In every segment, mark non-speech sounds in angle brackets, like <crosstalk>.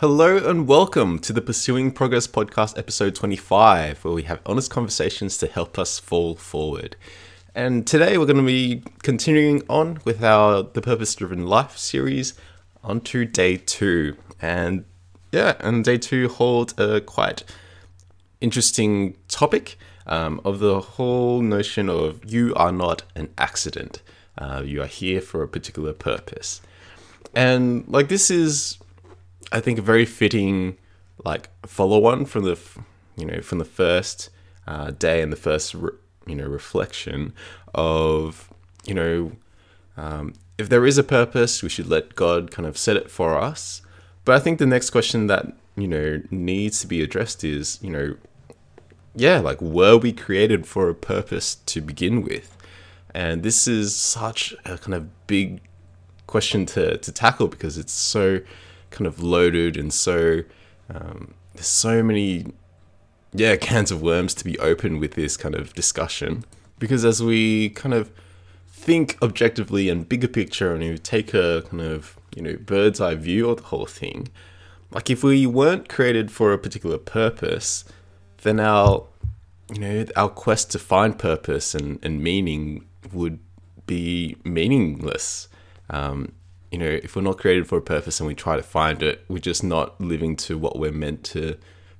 Hello and welcome to the Pursuing Progress podcast, episode 25, where we have honest conversations to help us fall forward. And today we're going to be continuing on with our The Purpose Driven Life series onto day two. And yeah, and day two holds a quite interesting topic um, of the whole notion of you are not an accident. Uh, you are here for a particular purpose. And like this is I think a very fitting like follow on from the you know from the first uh, day and the first re- you know reflection of you know um, if there is a purpose we should let God kind of set it for us. But I think the next question that you know needs to be addressed is you know yeah like were we created for a purpose to begin with? And this is such a kind of big question to, to tackle because it's so kind of loaded and so um, there's so many yeah <laughs> cans of worms to be opened with this kind of discussion. Because as we kind of think objectively and bigger picture and you take a kind of you know bird's eye view of the whole thing like if we weren't created for a particular purpose then our you know our quest to find purpose and, and meaning would be meaningless. Um, you know, if we're not created for a purpose and we try to find it, we're just not living to what we're meant to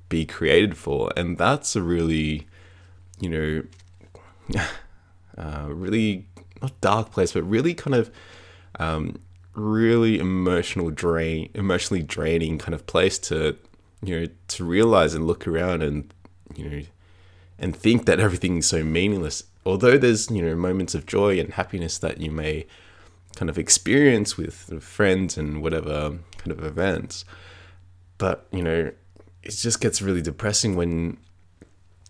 be created for. And that's a really, you know, <laughs> uh, really not dark place, but really kind of um, really emotional drain, emotionally draining kind of place to, you know, to realize and look around and, you know, and think that everything's so meaningless. Although there's, you know, moments of joy and happiness that you may kind of experience with friends and whatever kind of events. But, you know, it just gets really depressing when,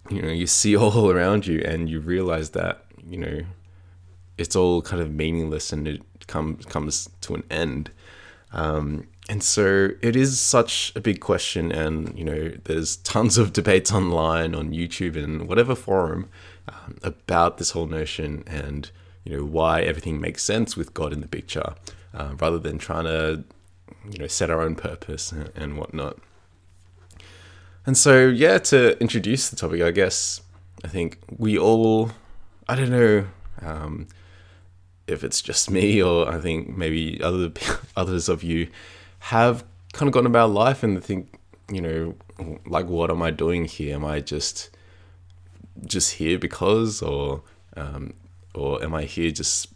you know, you see <laughs> all around you and you realize that, you know, it's all kind of meaningless and it comes comes to an end. Um, and so it is such a big question, and you know, there's tons of <laughs> debates online on YouTube and whatever forum um, about this whole notion. And you know why everything makes sense with God in the picture, uh, rather than trying to you know set our own purpose and, and whatnot. And so yeah, to introduce the topic, I guess I think we all I don't know um, if it's just me or I think maybe other <laughs> others of you have kind of gone about life and think you know like what am I doing here? Am I just just here because or um, or am I here just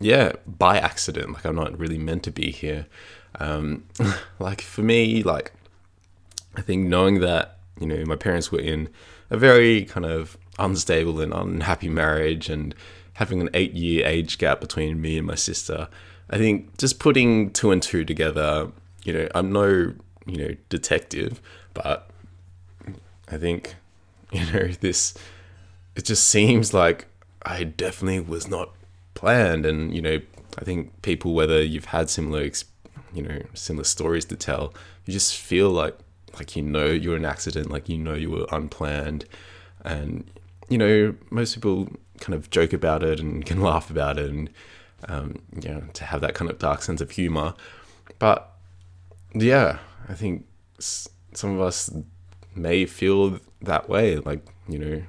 yeah by accident? Like i'm not really meant to be here. Um <laughs> like for me like i think knowing that you know my parents were in a very kind of unstable and unhappy marriage and having an eight year age gap between me and my sister i think just putting two and two together you know i'm no you know detective but i think <laughs> you know this it just seems like I definitely was not planned. And, you know, I think people, whether you've had similar, you know, similar stories to tell, you just feel like, like you know you're an accident, like you know you were unplanned. And, you know, most people kind of joke about it and can <laughs> laugh about it and, um, you know, to have that kind of dark sense of humor. But yeah, I think some of us may feel that way. Like, you know,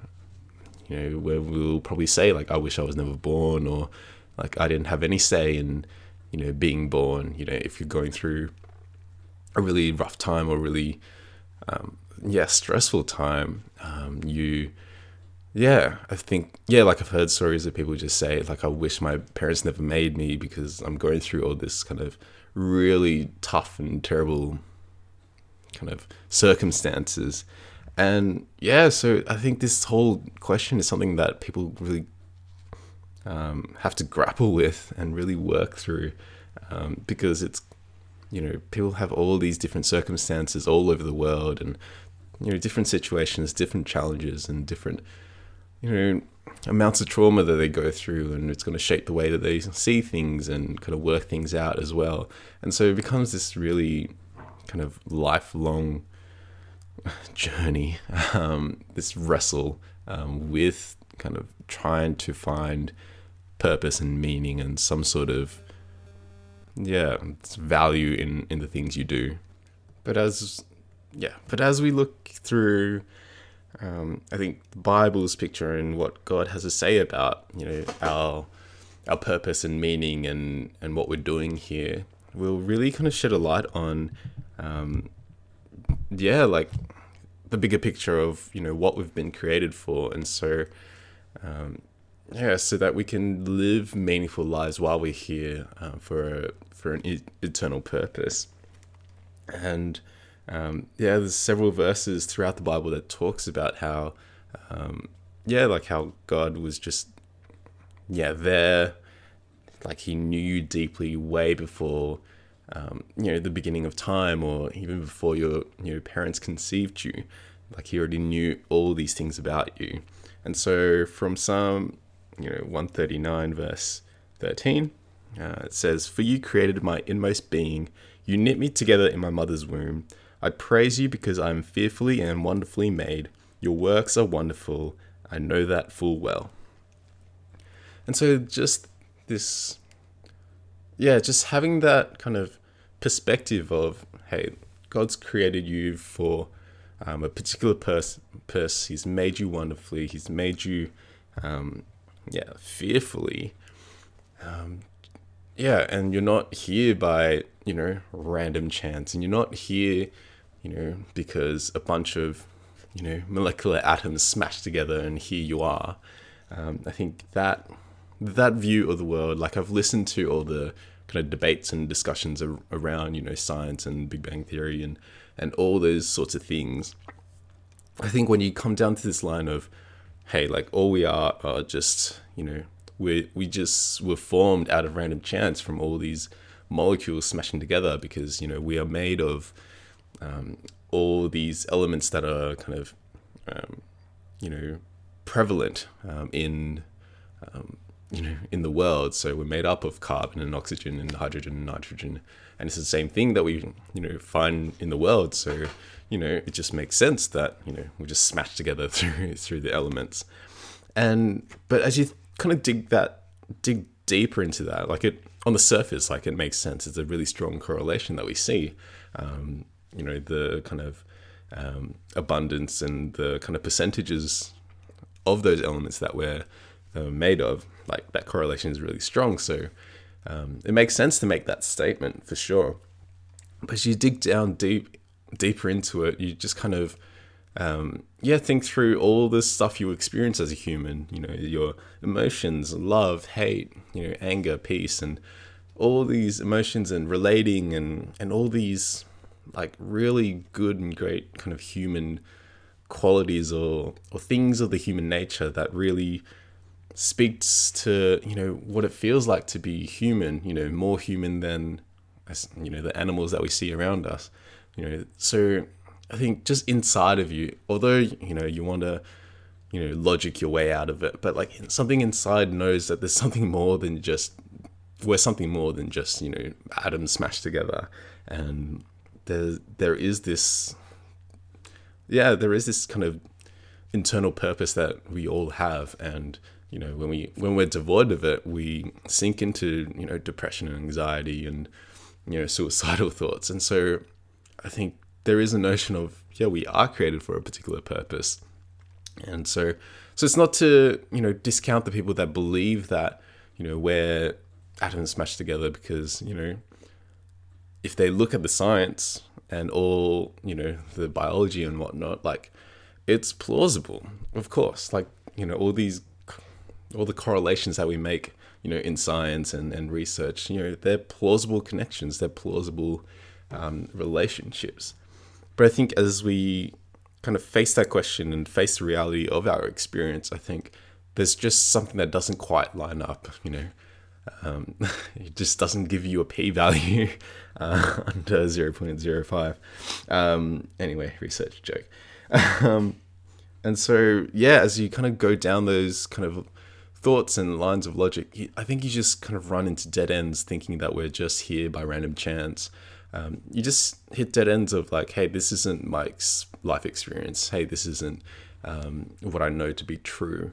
you know, where we'll probably say like, "I wish I was never born," or like, "I didn't have any say in, you know, being born." You know, if you're going through a really rough time or really, um, yeah, stressful time, um, you, yeah, I think, yeah, like I've heard stories of people just say like, "I wish my parents never made me because I'm going through all this kind of really tough and terrible kind of circumstances." And yeah, so I think this whole question is something that people really um, have to grapple with and really work through um, because it's, you know, people have all these different circumstances all over the world and, you know, different situations, different challenges, and different, you know, amounts of trauma that they go through and it's going to shape the way that they see things and kind of work things out as well. And so it becomes this really kind of lifelong <laughs> journey, um, this wrestle um, with kind of trying to find purpose and meaning and some sort of yeah value in in the things you do. But as yeah, but as we look through, um, I think the Bible's picture and what God has to say about you know our our purpose and meaning and and what we're doing here. Will really kind of shed a light on, um, yeah, like the bigger picture of you know what we've been created for, and so. Um, yeah, so that we can live meaningful lives while we're here uh, for a, for an e- eternal purpose. And um, yeah, there's several verses throughout the Bible that talks about how, um, yeah, like how God was just, yeah, there, like He knew you deeply way before, um, you know, the beginning of time, or even before your your parents conceived you. Like He already knew all these things about you. And so, from Psalm, you know, 139 verse 13, uh, it says, "For you created my inmost being; you knit me together in my mother's womb." I praise you because I am fearfully and wonderfully made. Your works are wonderful. I know that full well. And so, just this, yeah, just having that kind of perspective of, hey, God's created you for um, a particular purpose. He's made you wonderfully. He's made you, um, yeah, fearfully. Um, yeah, and you're not here by, you know, random chance. And you're not here you know, because a bunch of, you know, molecular atoms smashed together and here you are. Um, I think that that view of the world, like I've listened to all the kind of debates and discussions around, you know, science and Big Bang Theory and, and all those sorts of things. I think when you come down to this line of, hey, like all we are are just, you know, we we just were formed out of random chance from all these molecules smashing together because you know we are made of um, all these elements that are kind of, um, you know, prevalent um, in, um, you know, in the world. So we're made up of carbon and oxygen and hydrogen and nitrogen, and it's the same thing that we, you know, find in the world. So, you know, it just makes sense that you know we just smash together <laughs> through through the elements, and but as you kind of dig that dig deeper into that, like it on the surface, like it makes sense. It's a really strong correlation that we see. Um, you know the kind of um, abundance and the kind of percentages of those elements that we're uh, made of, like that correlation is really strong. So um, it makes sense to make that statement for sure. But as you dig down deep, deeper into it, you just kind of um, yeah, think through all the stuff you experience as a human. You know, your emotions, love, hate, you know, anger, peace, and all these emotions and relating and and all these like really good and great kind of human qualities or or things of the human nature that really speaks to you know what it feels like to be human you know more human than you know the animals that we see around us you know. So i think just inside of you although you know you want to you know logic your way out of it but like something inside knows that there's something more than just we're something more than just you know atoms smashed together. And there there is this yeah there is this kind of internal purpose that we all have and you know when we when we're devoid of it we sink into you know depression and anxiety and you know <laughs> suicidal thoughts and so i think there is a notion of yeah we are created for a particular purpose and so so it's not to you know discount the people that believe that you know we're atoms smashed together because you know if they look at the science and all you know the biology and whatnot, like it's plausible, of course. Like you know all these all the correlations that we make, you know, in science and, and research, you know, they're plausible connections, they're plausible um, relationships. But I think as we kind of face that question and face the reality of our experience, I think there's just something that doesn't quite line up, you know. Um, <laughs> it just doesn't give you a p value <laughs> uh, under 0.05. Um, anyway, research joke. <laughs> Um, and so, yeah, as you kind of go down those kind of thoughts and lines of logic, I think you just kind of run into dead ends thinking that we're just here by random chance. Um, you just hit dead ends of like, hey, this isn't my life experience. Hey, this isn't um, what I know to be true.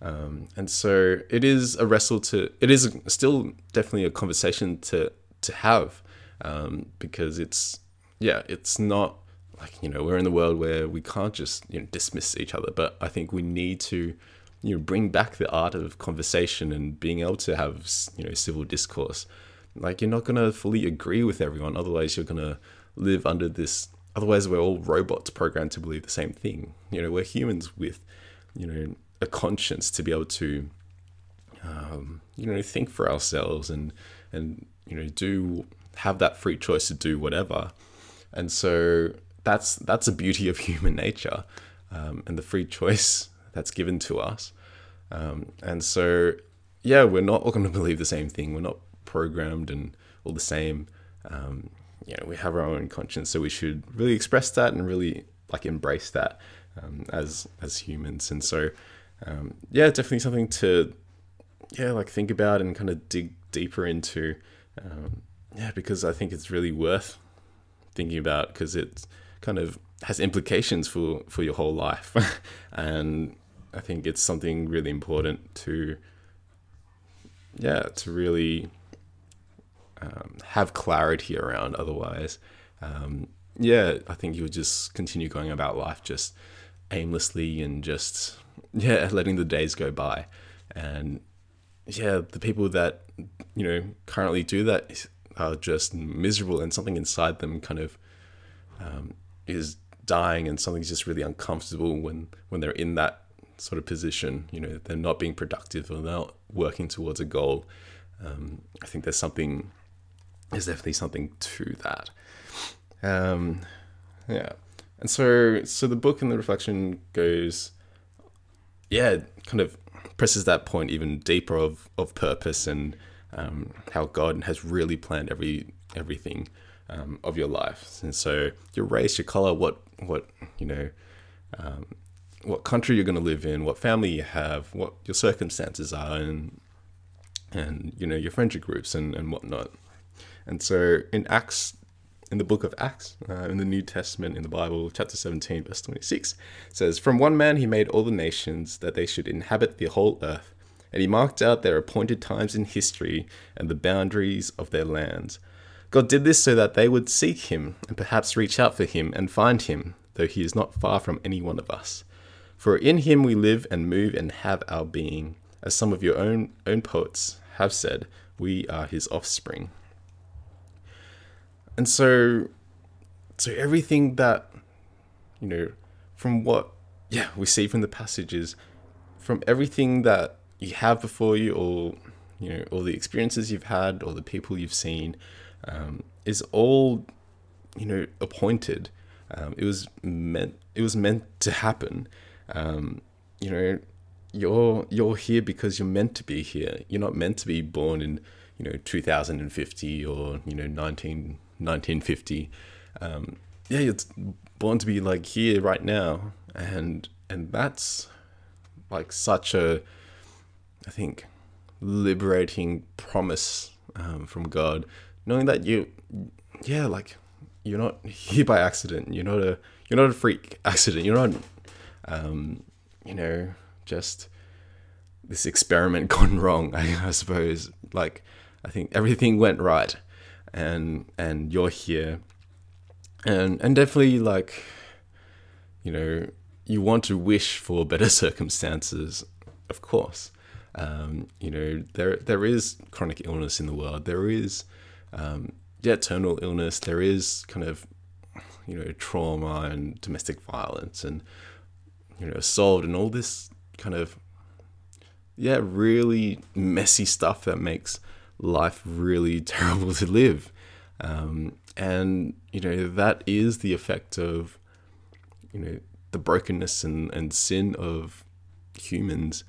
Um, and so it is a wrestle to, it is still definitely a conversation to, to have um, because it's, yeah, it's not like you know we're in the world where we can't just you know dismiss each other, but I think we need to you know bring back the art of conversation and being able to have you know civil discourse. Like you're not gonna fully agree with everyone, otherwise you're gonna live under this. Otherwise, we're all robots programmed to believe the same thing. You know, we're humans with you know a conscience to be able to um, you know think for ourselves and and you know do have that free choice to do whatever and so that's that's a beauty of <laughs> human nature um, and the free choice that's given to us. Um, and so yeah we're not all going <laughs> to believe the same thing. We're not programmed and all the same. Um, you know we have our own conscience so we should really express that and really like embrace that um, as as humans. And so um, yeah definitely something to yeah like think about and kind of dig deeper into. Um, yeah because i think it's really worth thinking about because it kind of has implications for for your whole life. <laughs> And i think it's something really important to yeah to really um, have clarity around otherwise. Um, yeah i think you would just continue going about life just aimlessly and just <laughs> yeah letting the days go by. And yeah the people that you know currently do that are just miserable and something inside them kind of um, is dying and something's just really uncomfortable when when they're in that sort of position you know they're not being productive or not working towards a goal um, i think there's something there's definitely something to that um, yeah and so so the book and the reflection goes yeah kind of presses that point even deeper of of purpose and um, how God has really planned every everything um, of your life. And so your race, your color, what what you know, um, what country you're going to live in, what family you have, what your circumstances are, and and you know your friendship groups and and whatnot. And so in Acts. In the book of Acts, uh, in the New Testament, in the Bible, chapter 17, verse 26, says, From one man he made all the nations that they should inhabit the whole earth and he marked out their appointed times in history and the boundaries of their lands. God did this so that they would seek him and perhaps reach out for him and find him, though he is not far from any one of us. For in him we live and move and have our being, as some of your own own poets have said, we are his offspring. And so so everything that you know from what yeah we see from the passages from everything that you have before you, or you know, all the experiences you've had, or the people you've seen, um, is all you know appointed. Um, it was meant. It was meant to happen. Um, you know, you're you're here because you're meant to be here. You're not meant to be born in you know 2050 or you know 19 1950. Um, yeah, you're born to be like here right now, and and that's like such a I think, liberating promise um, from God, knowing that you, yeah, like you're not here by accident. You're not a you're not a freak accident. You're not, um, you know, just this experiment <laughs> gone wrong. I, I suppose. Like, I think everything went right, and and you're here, and and definitely like, you know, you want to wish for better <laughs> circumstances, of course. Um, you know, there there is chronic illness in the world. There is um, yeah, terminal illness. There is kind of you know trauma and domestic violence and you know solved and all this kind of yeah really messy stuff that makes life really <laughs> terrible to live. Um, and you know that is the effect of you know the brokenness and, and sin of humans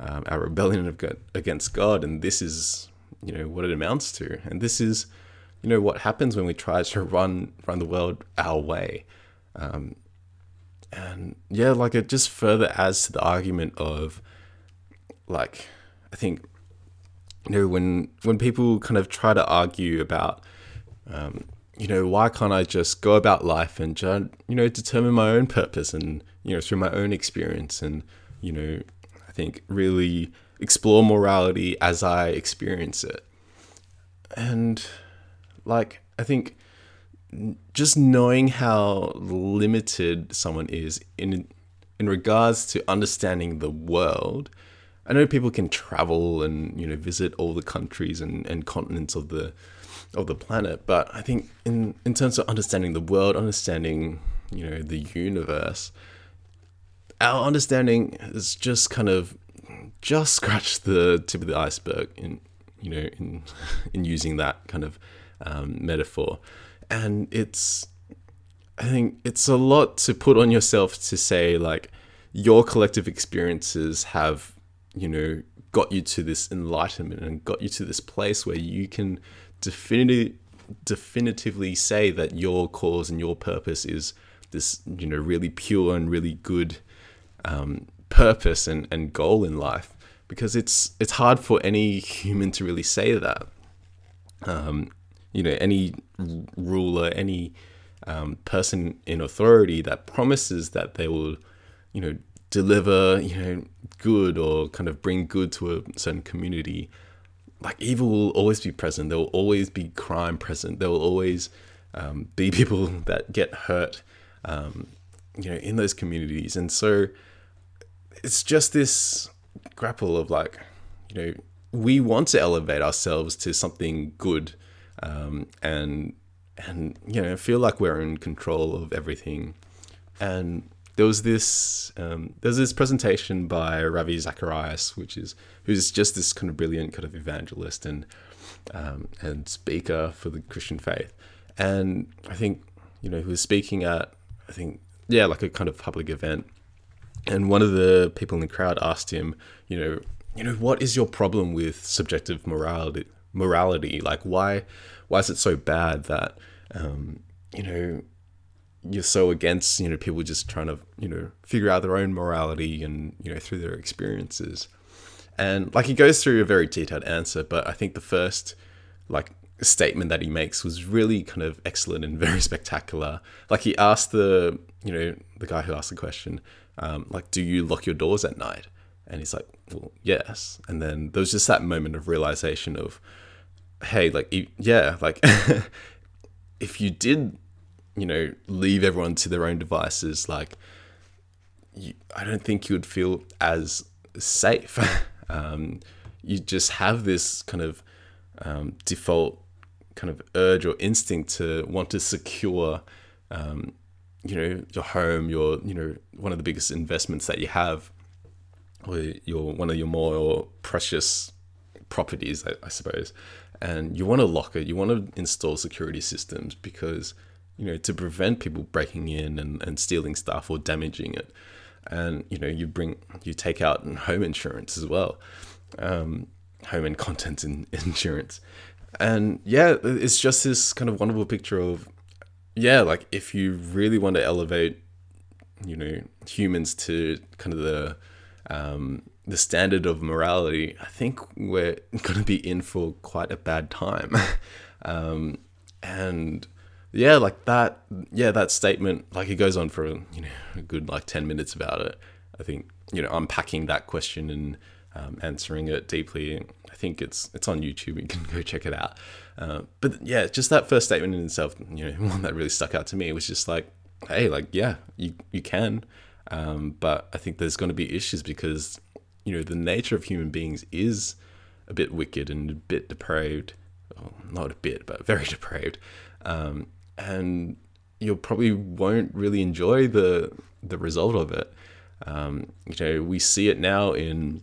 um, our rebellion against God, and this is you know what it amounts to, and this is you know what happens when we try to run run the world our way, um, and yeah, like it just further adds to the argument of like I think you know when when people kind of try to argue about um, you know why can't I just go about life and just, you know determine my own purpose and you know through my own experience and you know I think, really explore morality as I experience it. And like, I think just knowing how limited someone is in in regards to understanding the world. I know people can travel and you know visit all the countries and, and continents of the of the planet, but I think in in terms of understanding the world, understanding you know the universe, our understanding is just kind of just scratched the tip of the iceberg in you know in <laughs> in using that kind of um, metaphor and it's I think it's a lot to put on yourself to say like your collective experiences have you know got you to this enlightenment and got you to this place where you can definitively definitively say that your cause and your purpose is this you know really pure and really good um, purpose and, and goal in life. Because it's it's hard for any human to really say that. Um, you know any ruler, any um, person in authority that promises that they will, you know, deliver, you know, good or kind of bring good to a certain community, like evil will always be present. There will always be crime present. There will always um, be <laughs> people that get hurt, um, you know, in those communities. And so it's just this grapple of like, you know, we want to elevate ourselves to something good um, and and you know feel like we're in control of everything. And there was this um, there's this presentation by Ravi Zacharias, which is who's just this kind of brilliant kind of evangelist and um, and speaker for the Christian faith. And I think you know he was speaking at I think yeah like a kind of public event. And one of the people in the crowd asked him, you know, you know, what is your problem with subjective morality? Morality. Like why why is it so bad that um, you know you're so against you know people just trying to you know figure out their own morality and you know through their experiences? And like he goes through a very detailed answer but i think the first like statement that he makes was really kind of excellent and <laughs> very spectacular. Like he asked the you know the guy who asked the question um, like do you lock your doors at night and he's like well yes and then there was just that moment of realization of hey, like, yeah, like, <laughs> if you did, you know, leave everyone to their own devices, like, you, I don't think you would feel as safe. <laughs> um, you just have this kind of um, default kind of urge or instinct to want to secure, um, you know, your home, your, you know, one of the biggest investments that you have, or your one of your more precious properties, I, I suppose. And you want to lock it you want to install security systems because you know to prevent people breaking in and, and stealing stuff or damaging it. And you know you bring you take out home insurance as well um, home and contents in, <laughs> insurance. And yeah it's just this kind of wonderful picture of yeah like if you really want to elevate you know humans to kind of the um, the standard of morality, I think we're <laughs> going to be in for quite a bad time. <laughs> um, and yeah, like that, yeah, that statement, like it goes on for you know a good like ten minutes about it. I think you know unpacking that question and um, answering it deeply. I think it's it's on YouTube. You can <laughs> go check it out. Uh, but yeah, just that first statement in itself, you know, one that really stuck out to me was just like, hey, like yeah, you you can, um, but I think there's going to be issues because you know the nature of human beings is a bit wicked and a bit depraved. Well, not a bit but very <laughs> depraved. Um, and you probably won't really enjoy the the result of it. Um, you know we see it now in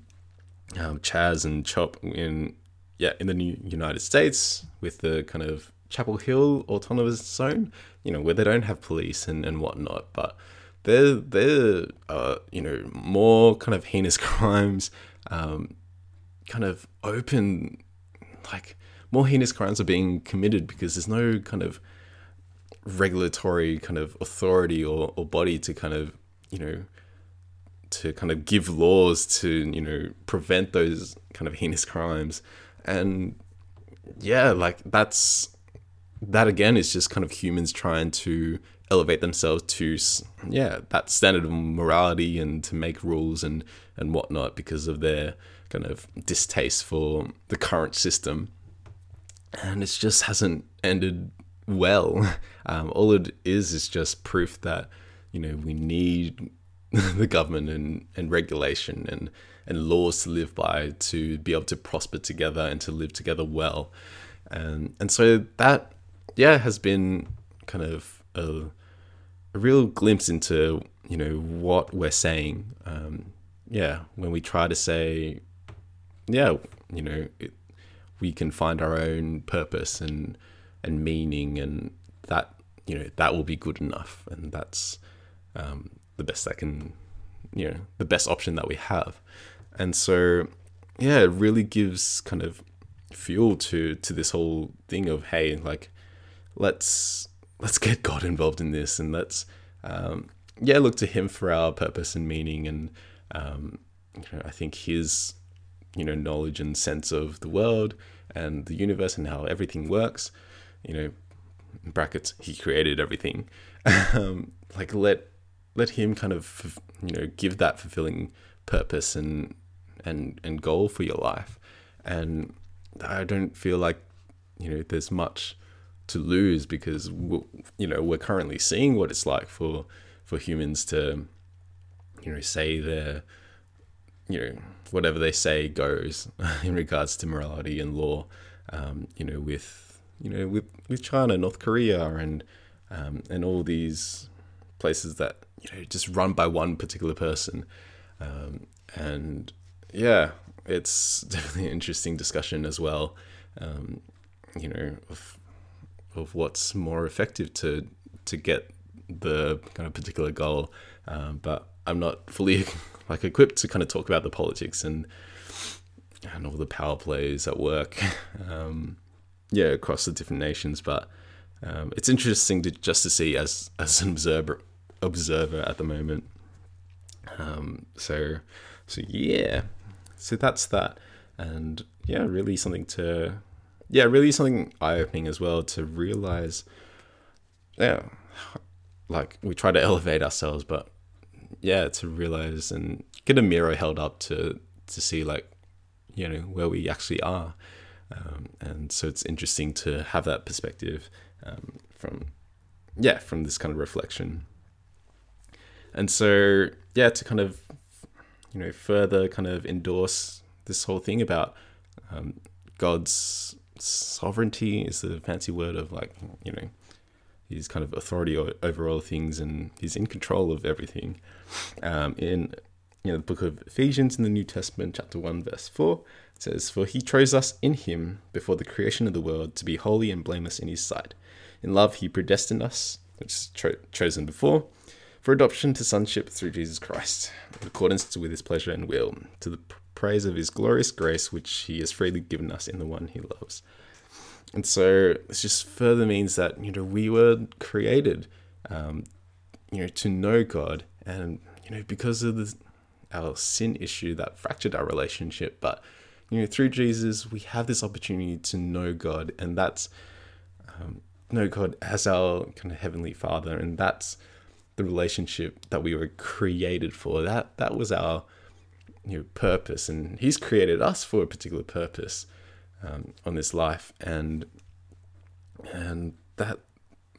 um, Chaz and Chop in yeah in the new United States with the kind of Capitol Hill autonomous zone you know where they don't have police and, and whatnot but they're they're uh, you know more kind of heinous <laughs> crimes, um, kind of open, like more heinous crimes are being committed because there's no kind of regulatory kind of authority or, or body to kind of you know to kind of give laws to you know prevent those kind of heinous crimes. And yeah like that's that again is just kind of humans trying to elevate themselves to yeah that standard of morality and to make rules and and whatnot because of their kind of distaste for the current system and it just hasn't ended well. <laughs> Um, all it is is just proof that you know we need <laughs> the government and, and regulation and and laws to live by to be able to prosper together and to live together well. And and so that yeah has been kind of a, a real glimpse into you know what we're saying. Um, yeah, when we try to say, yeah, you know, it, we can find our own purpose and and meaning, and that you know that will be good enough, and that's um, the best that can, you know, the best option that we have. And so, yeah, it really gives kind of fuel to to this whole thing of hey, like, let's let's get God involved in this, and let's um, yeah look to Him for our purpose and meaning, and um, you know, I think His you know knowledge and sense of the world and the universe and how everything works, you know, brackets He created everything. <laughs> um, like let let Him kind of you know give that fulfilling purpose and and and goal for your life. And I don't feel like you know there's much to lose because you know we're currently seeing what it's like for for humans to you know say their you know whatever they say goes <laughs> in regards to morality and law um, you know with you know with with China North Korea and um, and all these places that you know just run by one particular person um, and yeah, it's <laughs> definitely an interesting discussion as well. Um, you know, of, of what's more effective to to get the kind of particular goal. Um, but I'm not fully <laughs> like equipped to kind of talk about the politics and and all the power plays at work. <laughs> Um, yeah, across the different nations, but um, it's interesting to just to see as as an observer observer at the moment. Um, so so yeah, so that's that, and yeah, really something to, yeah, really something eye opening as well to realize, yeah, like we try to elevate ourselves, but yeah, to realize and get a mirror held up to to see like, you know, where we actually are, um, and so it's interesting to have that perspective um, from, yeah, from this kind of reflection. And so, yeah, to kind of you know, further kind of endorse this whole thing about um, God's sovereignty is the fancy word of like, you know, his kind of authority over all things and he's in control of everything. Um, in you know, the book of Ephesians in the New Testament, chapter 1, verse 4, it says, For he chose us in him before the creation of the world to be holy and blameless in his sight. In love, he predestined us, which is cho- chosen before, for adoption to sonship through Jesus Christ, in accordance with his pleasure and will, to the praise of his glorious grace, which he has freely given us in the one he loves. And so this just further means that, you know, we were created, um, you know, to know God. And, you know, because of the, our sin issue that fractured our relationship, but, you know, through Jesus, we have this opportunity to know God. And that's, um, know God as our kind of heavenly father. And that's, the relationship that we were created for. That that was our you know purpose, and He's created us for a particular purpose um, on this life, and and that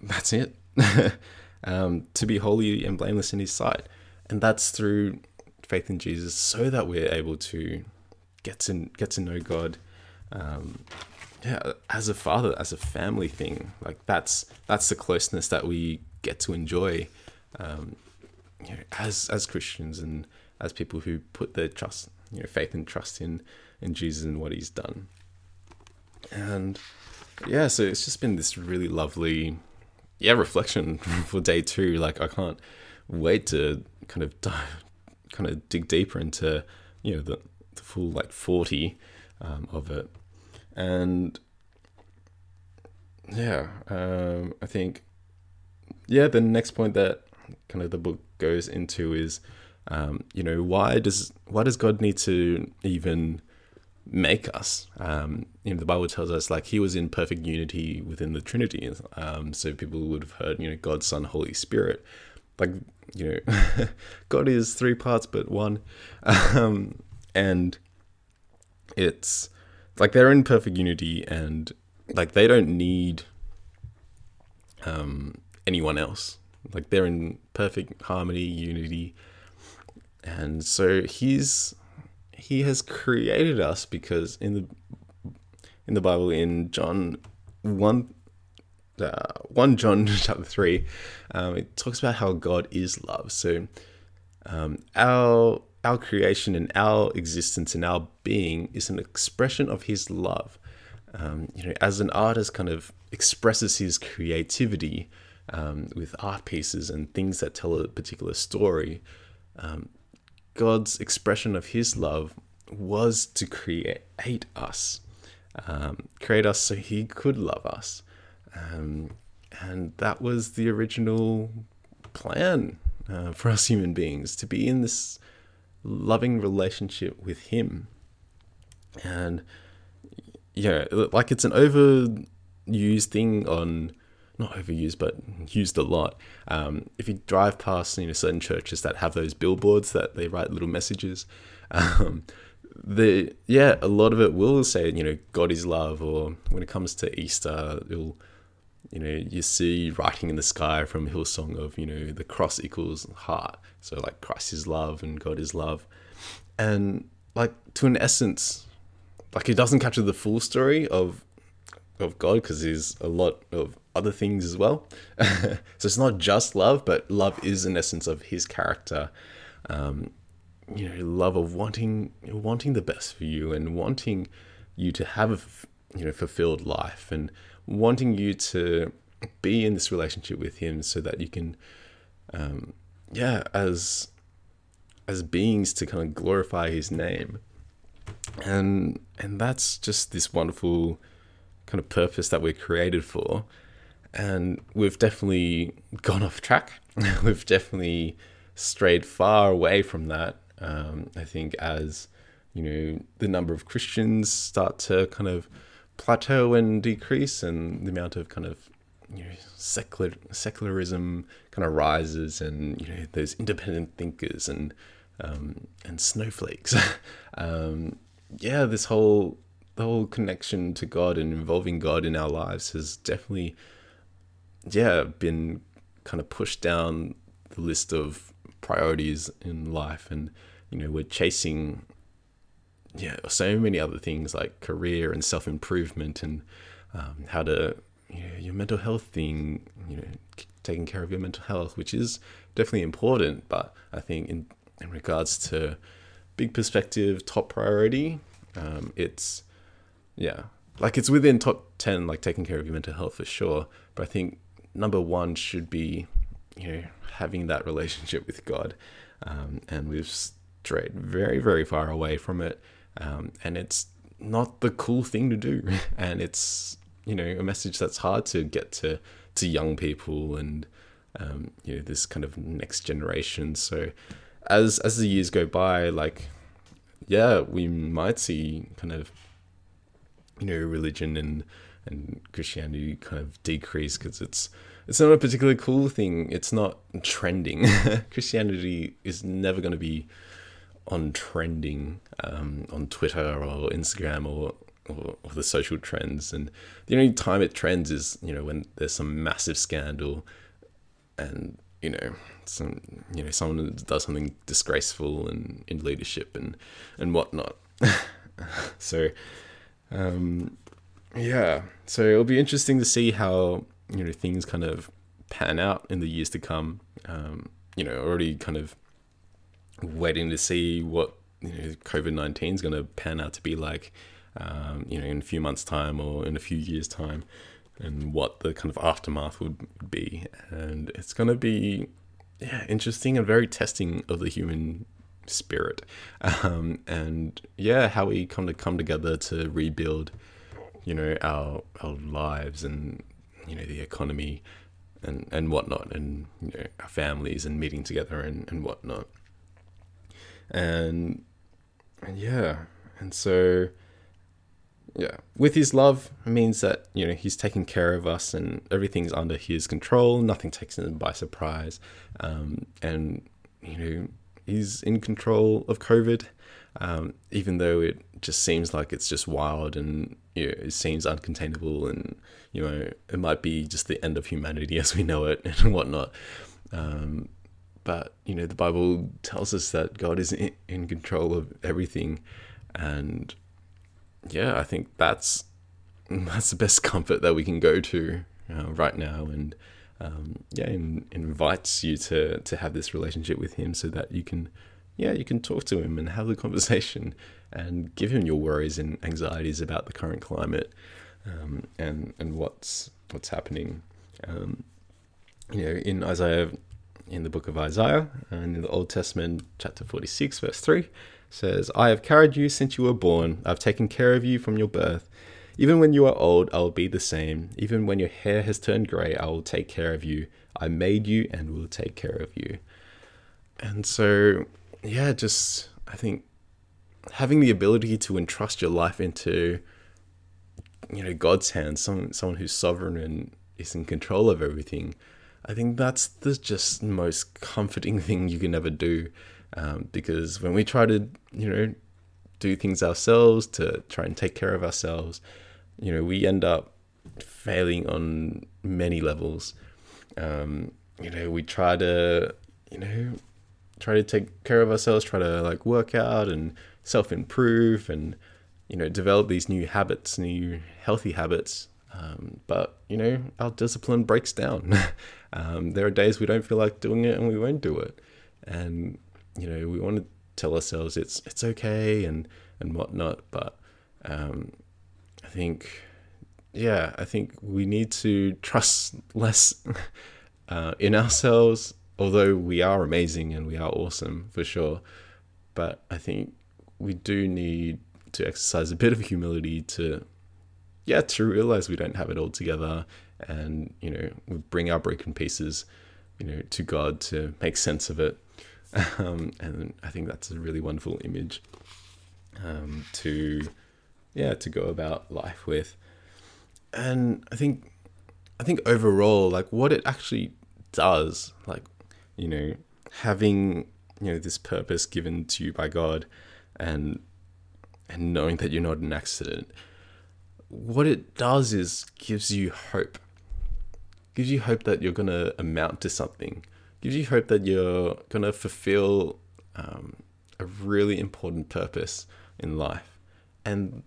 that's it. <laughs> um, to be holy and blameless in His sight, and that's through faith in Jesus, so that we're able to get to get to know God. Um, yeah, as a father, as a family thing, like that's that's the closeness that we get to enjoy um, you know, as as Christians and as people who put their trust, you know, faith and trust in in Jesus and what He's done. And yeah, so it's just been this really lovely, yeah, reflection <laughs> for day two. Like I can't wait to kind of dive, kind of dig deeper into you know the the full like forty um, of it, and yeah, um, I think yeah, the next point that kind of the book goes into is, um, you know, why does why does God need to even make us? Um, you know, the Bible tells us like He was in perfect unity within the Trinity. Um, so people would have heard, you know, God, Son, Holy Spirit. Like, you know, <laughs> God is three parts but one, um, and it's like they're in perfect unity and like they don't need um, anyone else. Like they're in perfect harmony, unity, and so he's he has created us because in the in the Bible in John one uh, one John <laughs> chapter three, um, it talks about how God is love. So um, our our creation and our existence and our being is an expression of His love. Um, you know, as an artist kind of expresses his creativity um, with art pieces and things that tell a particular story, um, God's expression of his love was to create us, um, create us so he could love us. Um, and that was the original plan uh, for us human beings to be in this loving relationship with him. And yeah, like it's an overused thing on not overused, but used a lot. Um, if you drive past, you know, certain churches that have those billboards that they write little messages, um, the yeah, a lot of it will say, you know, God is love, or when it comes to Easter, it'll, you know, you see writing in the sky from Hillsong of, you know, the cross equals heart, so like Christ is love and God is love, and like to an essence, like it doesn't capture the full story of of God because there's a lot of other things as well. <laughs> so it's not just love, but love is an essence of His character. Um, you know, love of wanting wanting the best for you and wanting you to have a you know fulfilled life and wanting you to be in this relationship with Him so that you can, um, yeah, as as beings to kind of glorify His name and and that's just this wonderful kind of purpose that we're created for. And we've definitely gone off track. <laughs> We've definitely strayed far away from that. Um, i think as you know the number of christians start to kind of plateau and decrease and the amount of kind of you know secular secularism kind of rises and you know those independent thinkers and um, and snowflakes. <laughs> Um, yeah, this whole the whole connection to God and involving God in our lives has definitely, yeah, been kind of pushed down the list of priorities in life, and you know we're chasing, yeah, so many other things like career and self improvement and um, how to you know, your mental health thing, you know, taking care of your mental health, which is definitely important, but I think in in regards to big perspective, top priority. Um, it's yeah, like it's within top ten, like taking care of your mental health for sure. But I think number one should be, you know, having that relationship with God, um, and we've strayed very, very far away from it. Um, and it's not the cool thing to do, <laughs> and it's you know a message that's hard to get to to young people and um, you know this kind of next generation. So as as the years go by, like yeah, we might see kind of you know religion and and Christianity kind of decrease because it's it's not a particularly cool thing. It's not trending. <laughs> Christianity is never going to be on trending um, on Twitter or Instagram or, or, or the social trends. And the only time it trends is you know when there's some massive scandal, and you know some you know someone does something disgraceful and in leadership and and whatnot. <laughs> so um, yeah, so it'll be interesting to see how you know things kind of pan out in the years to come. Um, you know, already kind of waiting to see what you know COVID nineteen is going to pan out to be like. Um, you know, in a few months' time or in a few years' time, and what the kind of aftermath would be. And it's going to be yeah, interesting and very testing of the human spirit. Um, and yeah, how we come to come together to rebuild, you know, our our lives and you know the economy and and whatnot, and you know our families and meeting together and and whatnot. And, and yeah, and so yeah with his love means that you know he's taking care of us and everything's under his control nothing takes him by surprise um, and you know he's in control of covid um, even though it just seems like it's just wild and you know, it seems uncontainable and you know it might be just the end of humanity <laughs> as we know it and whatnot. Um, but you know the Bible tells us that God is in, in control of everything, and yeah, I think that's <laughs> that's the best <laughs> comfort that we can go to uh, right now, and um, yeah, in, invites you to to have this relationship with Him so that you can yeah you can talk to Him and have the conversation and give Him your worries and anxieties about the current climate um, and and what's what's happening. Um, you know, in Isaiah, in the book of Isaiah, and in the Old Testament, chapter forty-six, verse three, says, "I have carried you since you were born. I've taken care of you from your birth." Even when you are old, I will be the same. Even when your hair has turned grey, I will take care of you. I made you and will take care of you. And so, yeah, just I think having the ability to entrust your life into you know God's hands, someone someone who's sovereign and is in control of everything. I think that's the just most comforting <laughs> thing you can ever do, um, because when we try to you know do things ourselves to try and take care of ourselves, you know, we end up failing on many levels. Um, you know, we try to, you know, try to take care of ourselves, try to like work out and self improve and, you know, develop these new habits, new healthy habits. Um, but, you know, our discipline breaks down. <laughs> um, there are days we don't feel like doing it and we won't do it. And, you know, we want to tell ourselves it's, it's okay and, and whatnot. But, um, I think, yeah, I think we need to trust less <laughs> uh, in ourselves, although we are amazing and we are awesome for sure. But I think we do need to exercise a bit of humility to, yeah, to realize we don't have it all together and, you know, we bring our broken pieces, you know, to God to make sense of it. <laughs> Um, and I think that's a really wonderful image um, to yeah to go about life with. And i think i think overall like what it actually does like you know having you know this purpose given to you by god and and knowing that you're not an accident what it does is gives you hope. Gives you hope that you're going to amount to something. Gives you hope that you're going to fulfill um, a really important purpose in life. And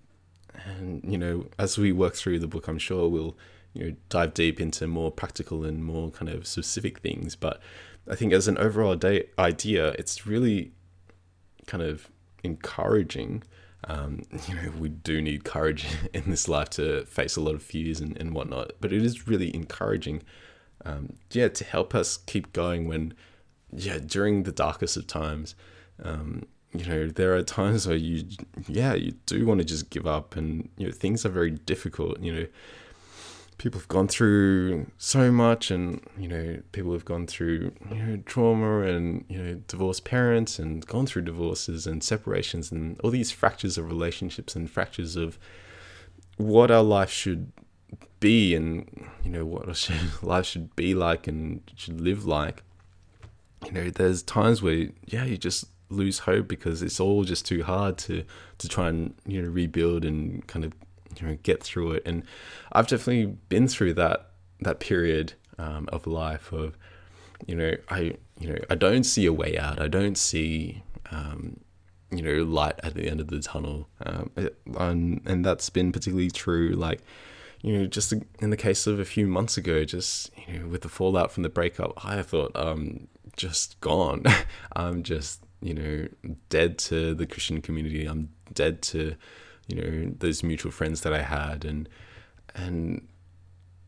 and you know as we work through the book i'm sure we'll you know dive deep into more practical and more kind of specific things. But i think as an overall day idea it's really kind of encouraging. Um, <laughs> you know we do need courage <laughs> in this life to face a lot of fears and, and whatnot but it is really encouraging um, yeah to help us keep going when yeah during the darkest of times. Um, you know there are times where you yeah you do want to just give up and you know things are very difficult you know. People have gone through so much and you know people have gone through you know trauma and you know divorced parents and gone through divorces and separations and all these fractures of relationships and fractures of what our life should be and you know what <laughs> life should be like and should live like. You know there's times where yeah you just lose hope because it's all just too hard to to try and you know rebuild and kind of you know get through it. And I've definitely been through that that period um, of life of you know I you know I don't see a way out. I don't see um, you know light at the end of the tunnel, um, and and that's been particularly true like you know, just in the case of a few months ago, just you know, with the fallout from the breakup, I thought um, just gone. <laughs> I'm just you know, dead to the Christian community. I'm dead to, you know, those mutual friends that I had, and and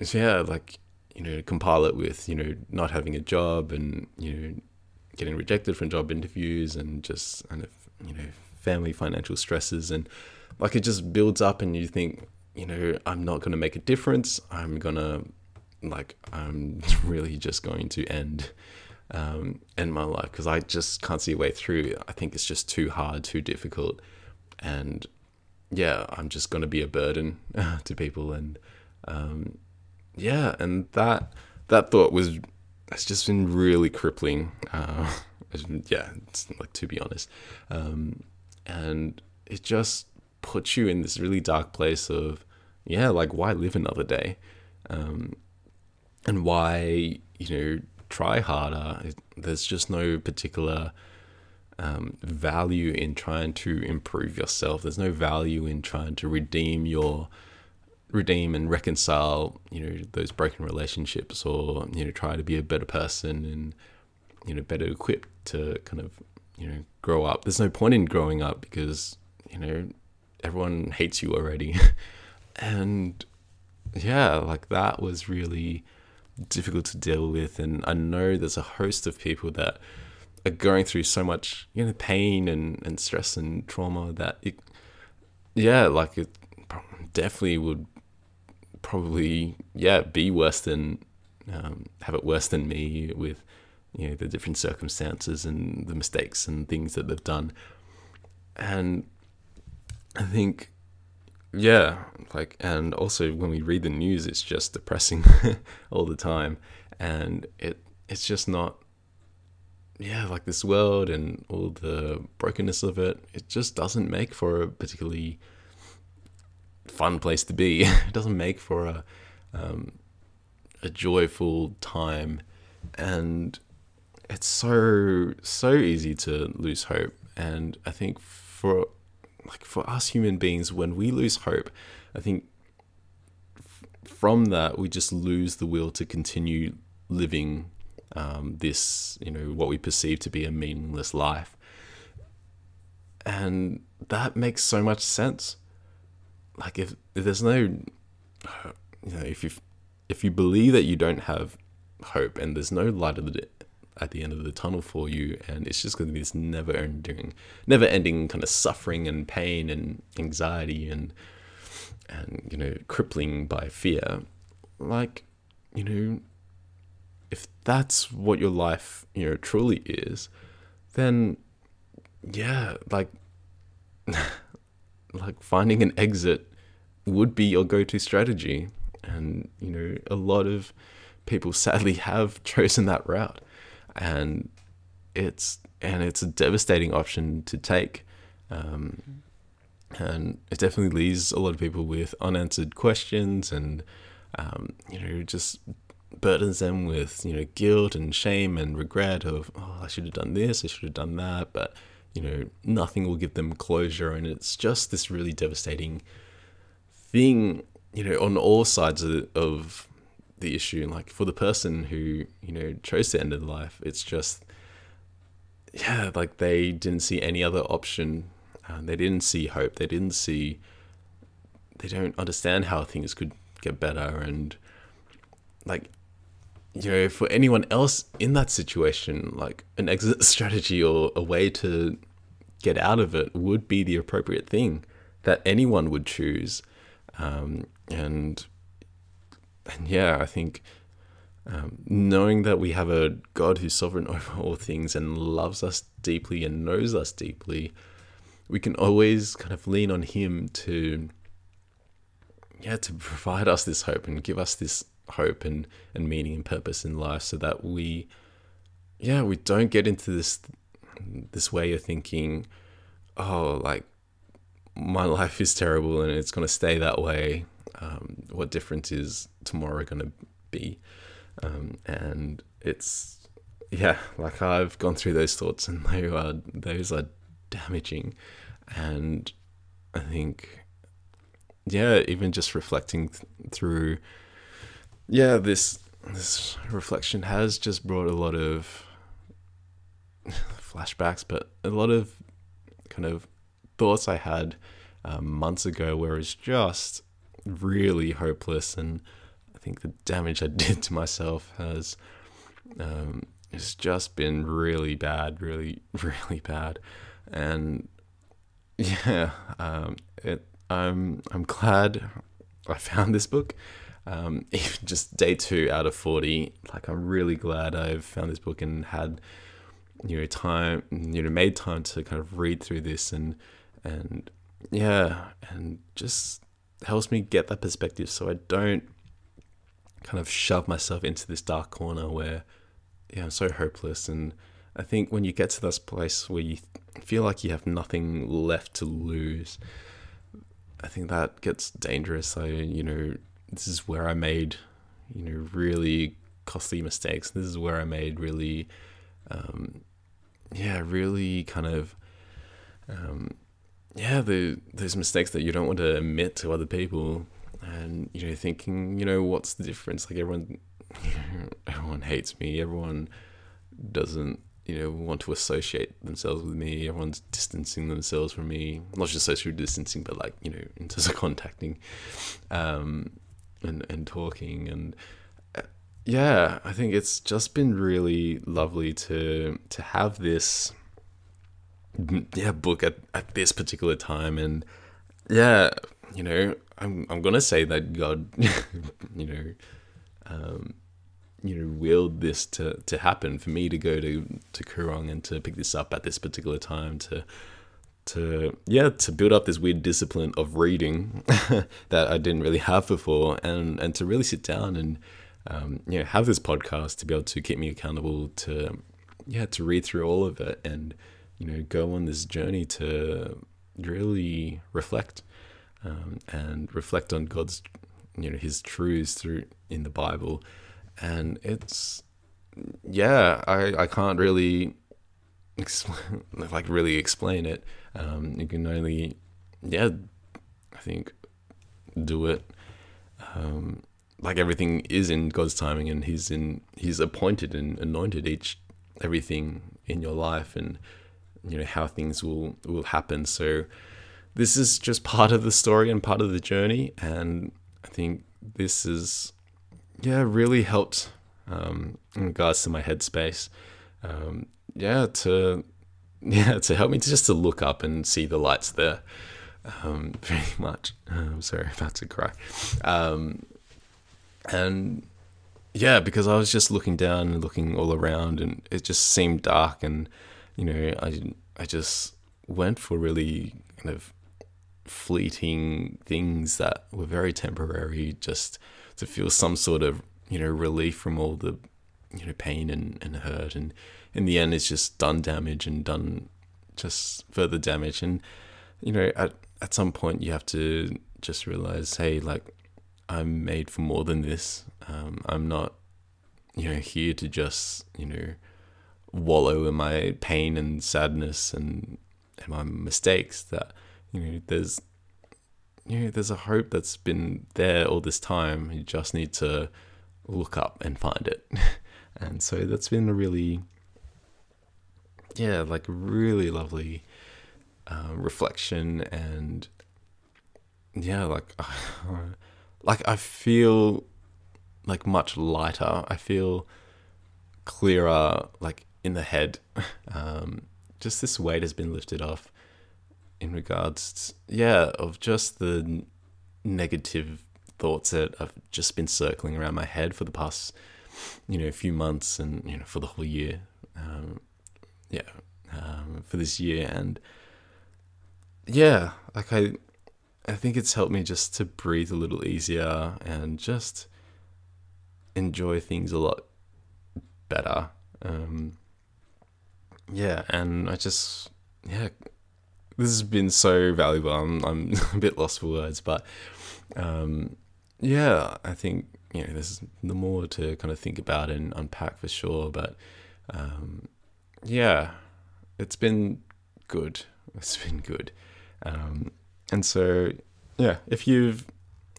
so yeah, like you know, compile it with you know not having a job and you know getting rejected from job interviews and just kind of you know family financial stresses and like it just builds up and you think you know I'm not to make a difference. I'm gonna like I'm <laughs> really just going to end um, in my life because I just can't see a way through. I think it's just too hard, too difficult, and yeah, I'm just gonna be a burden <laughs> to people, and um, yeah, and that that thought was it's just been really crippling. Uh, <laughs> yeah, like to be honest, um, and it just puts you in this really dark place of yeah like why live another day um, and why you know try harder there's just no particular um, value in trying to improve yourself. There's no value in trying to redeem your redeem and reconcile you know those broken relationships or you know try to be a better person and you know better equipped to kind of you know grow up. There's no point in growing up because you know everyone hates you already. <laughs> And yeah like that was really difficult to deal with and i know there's a host of people that are going through so much you know pain and, and stress and trauma that it yeah like it definitely would probably yeah be worse than um, have it worse than me with you know the different circumstances and the mistakes and things that they've done. And i think yeah like and also when we read the news it's just depressing <laughs> all the time. And it it's just not yeah like this world and all the brokenness of it it just doesn't make for a particularly fun place to be. <laughs> It doesn't make for a um, a joyful time. And it's so so easy to lose hope. And i think for like for us human beings when we lose hope i think f- from that we just lose the will to continue living um, this you know what we perceive to be a meaningless life. And that makes so much sense. Like if, if there's no you know if you if you believe that you don't have hope and there's no light at the at the end of the tunnel for you and it's just going to be this never ending never ending kind of suffering and pain and anxiety and and you know crippling by fear. Like you know if that's what your life you know truly is then yeah like <laughs> like finding an exit would be your go-to strategy. And you know a lot of people sadly have <laughs> chosen that route and it's and it's a devastating option to take. Um, and it definitely leaves a lot of people with unanswered questions and um, you know just burdens them with you know guilt and shame and regret of oh I should have done this I should have done that but you know nothing will give them closure and it's just this really devastating thing you know on all sides of, of the issue like for the person who you know chose to end their life it's just yeah like they didn't see any other option. Uh, they didn't see hope. They didn't see they don't understand how things could get better. And like you know for anyone else in that situation like an exit <laughs> strategy or a way to get out of it would be the appropriate thing that anyone would choose. Um, and and yeah, I think um, knowing that we have a God who's sovereign <laughs> over all things and loves us deeply and knows us deeply, we can always kind of lean on Him to, yeah, to provide us this hope and give us this hope and, and meaning and purpose in life so that we, yeah, we don't get into this this way of thinking, oh, like my <laughs> life is terrible and it's going to stay that way um, what difference is tomorrow going to be? Um, and it's yeah, like I've gone through those thoughts, and they are those are damaging, and I think yeah, even just reflecting th- through yeah this this reflection has just brought a lot of flashbacks, but a lot of kind of thoughts I had um, months ago, where it's just really hopeless, and I think the damage I <laughs> did to myself has um, just been really bad, really, <laughs> really bad, and <laughs> yeah, um, it. I'm I'm glad I found this book. Um, even just day two out of forty, like I'm really glad I've found this book and had you know time, you know, made time to kind of read through this and and yeah, and just helps me get that perspective so I don't kind of shove myself into this dark corner where yeah, I'm so hopeless and I think when you get to this place where you feel like you have nothing left to lose. I think that gets dangerous. I, you know, this is where I made, you know, really costly mistakes. This is where I made really, um, yeah, really kind of, um, yeah, the those mistakes that you don't want to admit to other people, and you know, thinking, you know, what's the difference? Like everyone, <laughs> everyone hates me. Everyone doesn't you know want to associate themselves with me everyone's distancing themselves from me not just social distancing but like you know in terms of <laughs> contacting um and and talking and uh, yeah i think it's just been really lovely to to have this yeah book at, at this particular time. And yeah you know i'm i'm gonna say that god <laughs> you know um you know willed this to to happen for me to go to to Koorong and to pick this up at this particular time to to yeah to build up this weird discipline of reading <laughs> that I didn't really have before and and to really sit down and um, you know have this podcast to be able to keep me accountable to yeah to read through all of it. And you know go on this journey to really reflect um, and reflect on God's you know his truths through in the Bible and it's yeah, I I can't really explain <laughs> like really explain it. Um, you can only yeah, I think do it. Um, like everything is in God's timing, and He's in He's appointed and anointed each everything in your life, and you know how things will will happen. So this is just part of the story and part of the journey, and I think this is yeah, really helped um, in regards to my headspace. Um, yeah, to <laughs> yeah to help me to just to look up and see the lights there. Um, <laughs> very much. I'm sorry, <laughs> about to cry. Um, and yeah, because I was just looking down and looking all around, and it just seemed dark, and you know, I I just went for really kind of fleeting things that were very temporary, just to feel some sort of you know relief from all the you know pain and, and hurt. And in the end it's just done damage and done just further damage. And you know at at some point you have to just realize hey like i'm made for more than this. Um, i'm not you know here to just you know wallow in my pain and sadness and, and my mistakes that you know there's you know there's a hope that's been there all this time you just need to look up and find it. <laughs> and so that's been a really, yeah, like really lovely uh, reflection and yeah, like, <laughs> like I feel like much lighter. I feel clearer, like in the head. <laughs> Um, just this weight has been lifted off in regards, to, yeah, of just the negative thoughts that I've just been circling around my head for the past, you know, few months and, you know, for the whole year. Um, yeah, um, for this year. And yeah, like I, I think it's helped me just to breathe a little easier and just enjoy things a lot better. Um, yeah, and I just, yeah, this has been so valuable. I'm, I'm <laughs> a bit lost for words, but um, yeah, I think you know there's the more to kind of think about and unpack for sure. But um, yeah, it's been good. <laughs> It's been good, um, and so yeah, if you've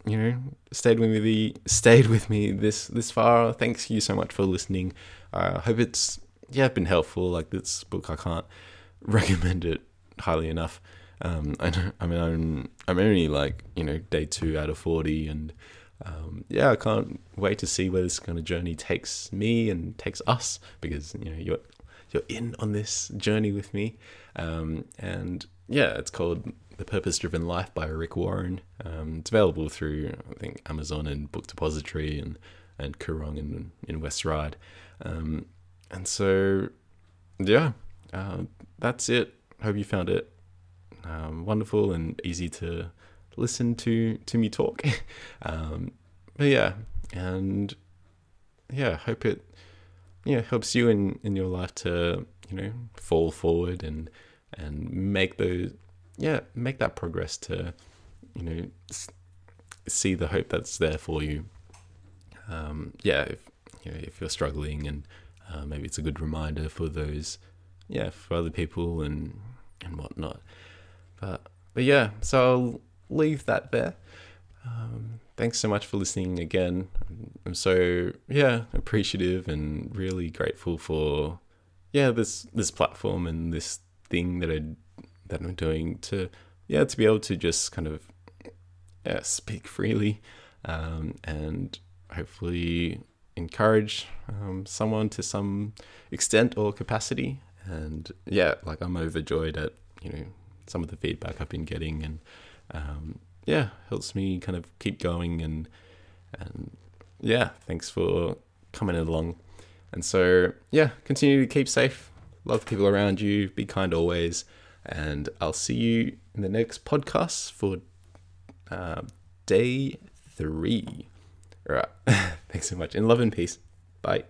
you know stayed with me stayed with me this this far, thanks you so much for listening. I uh, hope it's yeah been helpful. Like this book, I can't <laughs> recommend it highly enough. Um, I, I mean, I'm, I'm only like, you know, day two out of 40 and, um, yeah, I can't wait to see where this kind of journey takes me and takes us because, you know, you're, you're in on this journey with me. Um, and yeah, it's called The Purpose Driven Life by Rick Warren. Um, it's available through, I think, Amazon and Book Depository and, and Koorong in, in West Ryde. And so, yeah, uh, that's it. Hope you found it um, wonderful and easy to listen to to me talk. <laughs> um, but yeah, and yeah, hope it yeah helps you in in your life to you know fall forward and and make those yeah make that progress to you know see the hope that's there for you um, yeah if you know if you're struggling and uh, maybe it's a good reminder for those yeah for other people and and whatnot. But but yeah so I'll leave that there. Um, thanks so much for listening again. I'm so yeah appreciative and really grateful for yeah this this platform and this thing that I that I'm doing to yeah to be able to just kind of yeah speak freely um, and hopefully encourage um, someone to some extent or capacity. And yeah like I'm overjoyed at you know some of the feedback I've been getting and um, yeah helps me kind of keep going and and yeah thanks for coming along. And so yeah continue to keep safe. Love people around you. Be kind always. And I'll see you in the next podcast for uh, day three. <laughs> Thanks so much. In love and peace. Bye.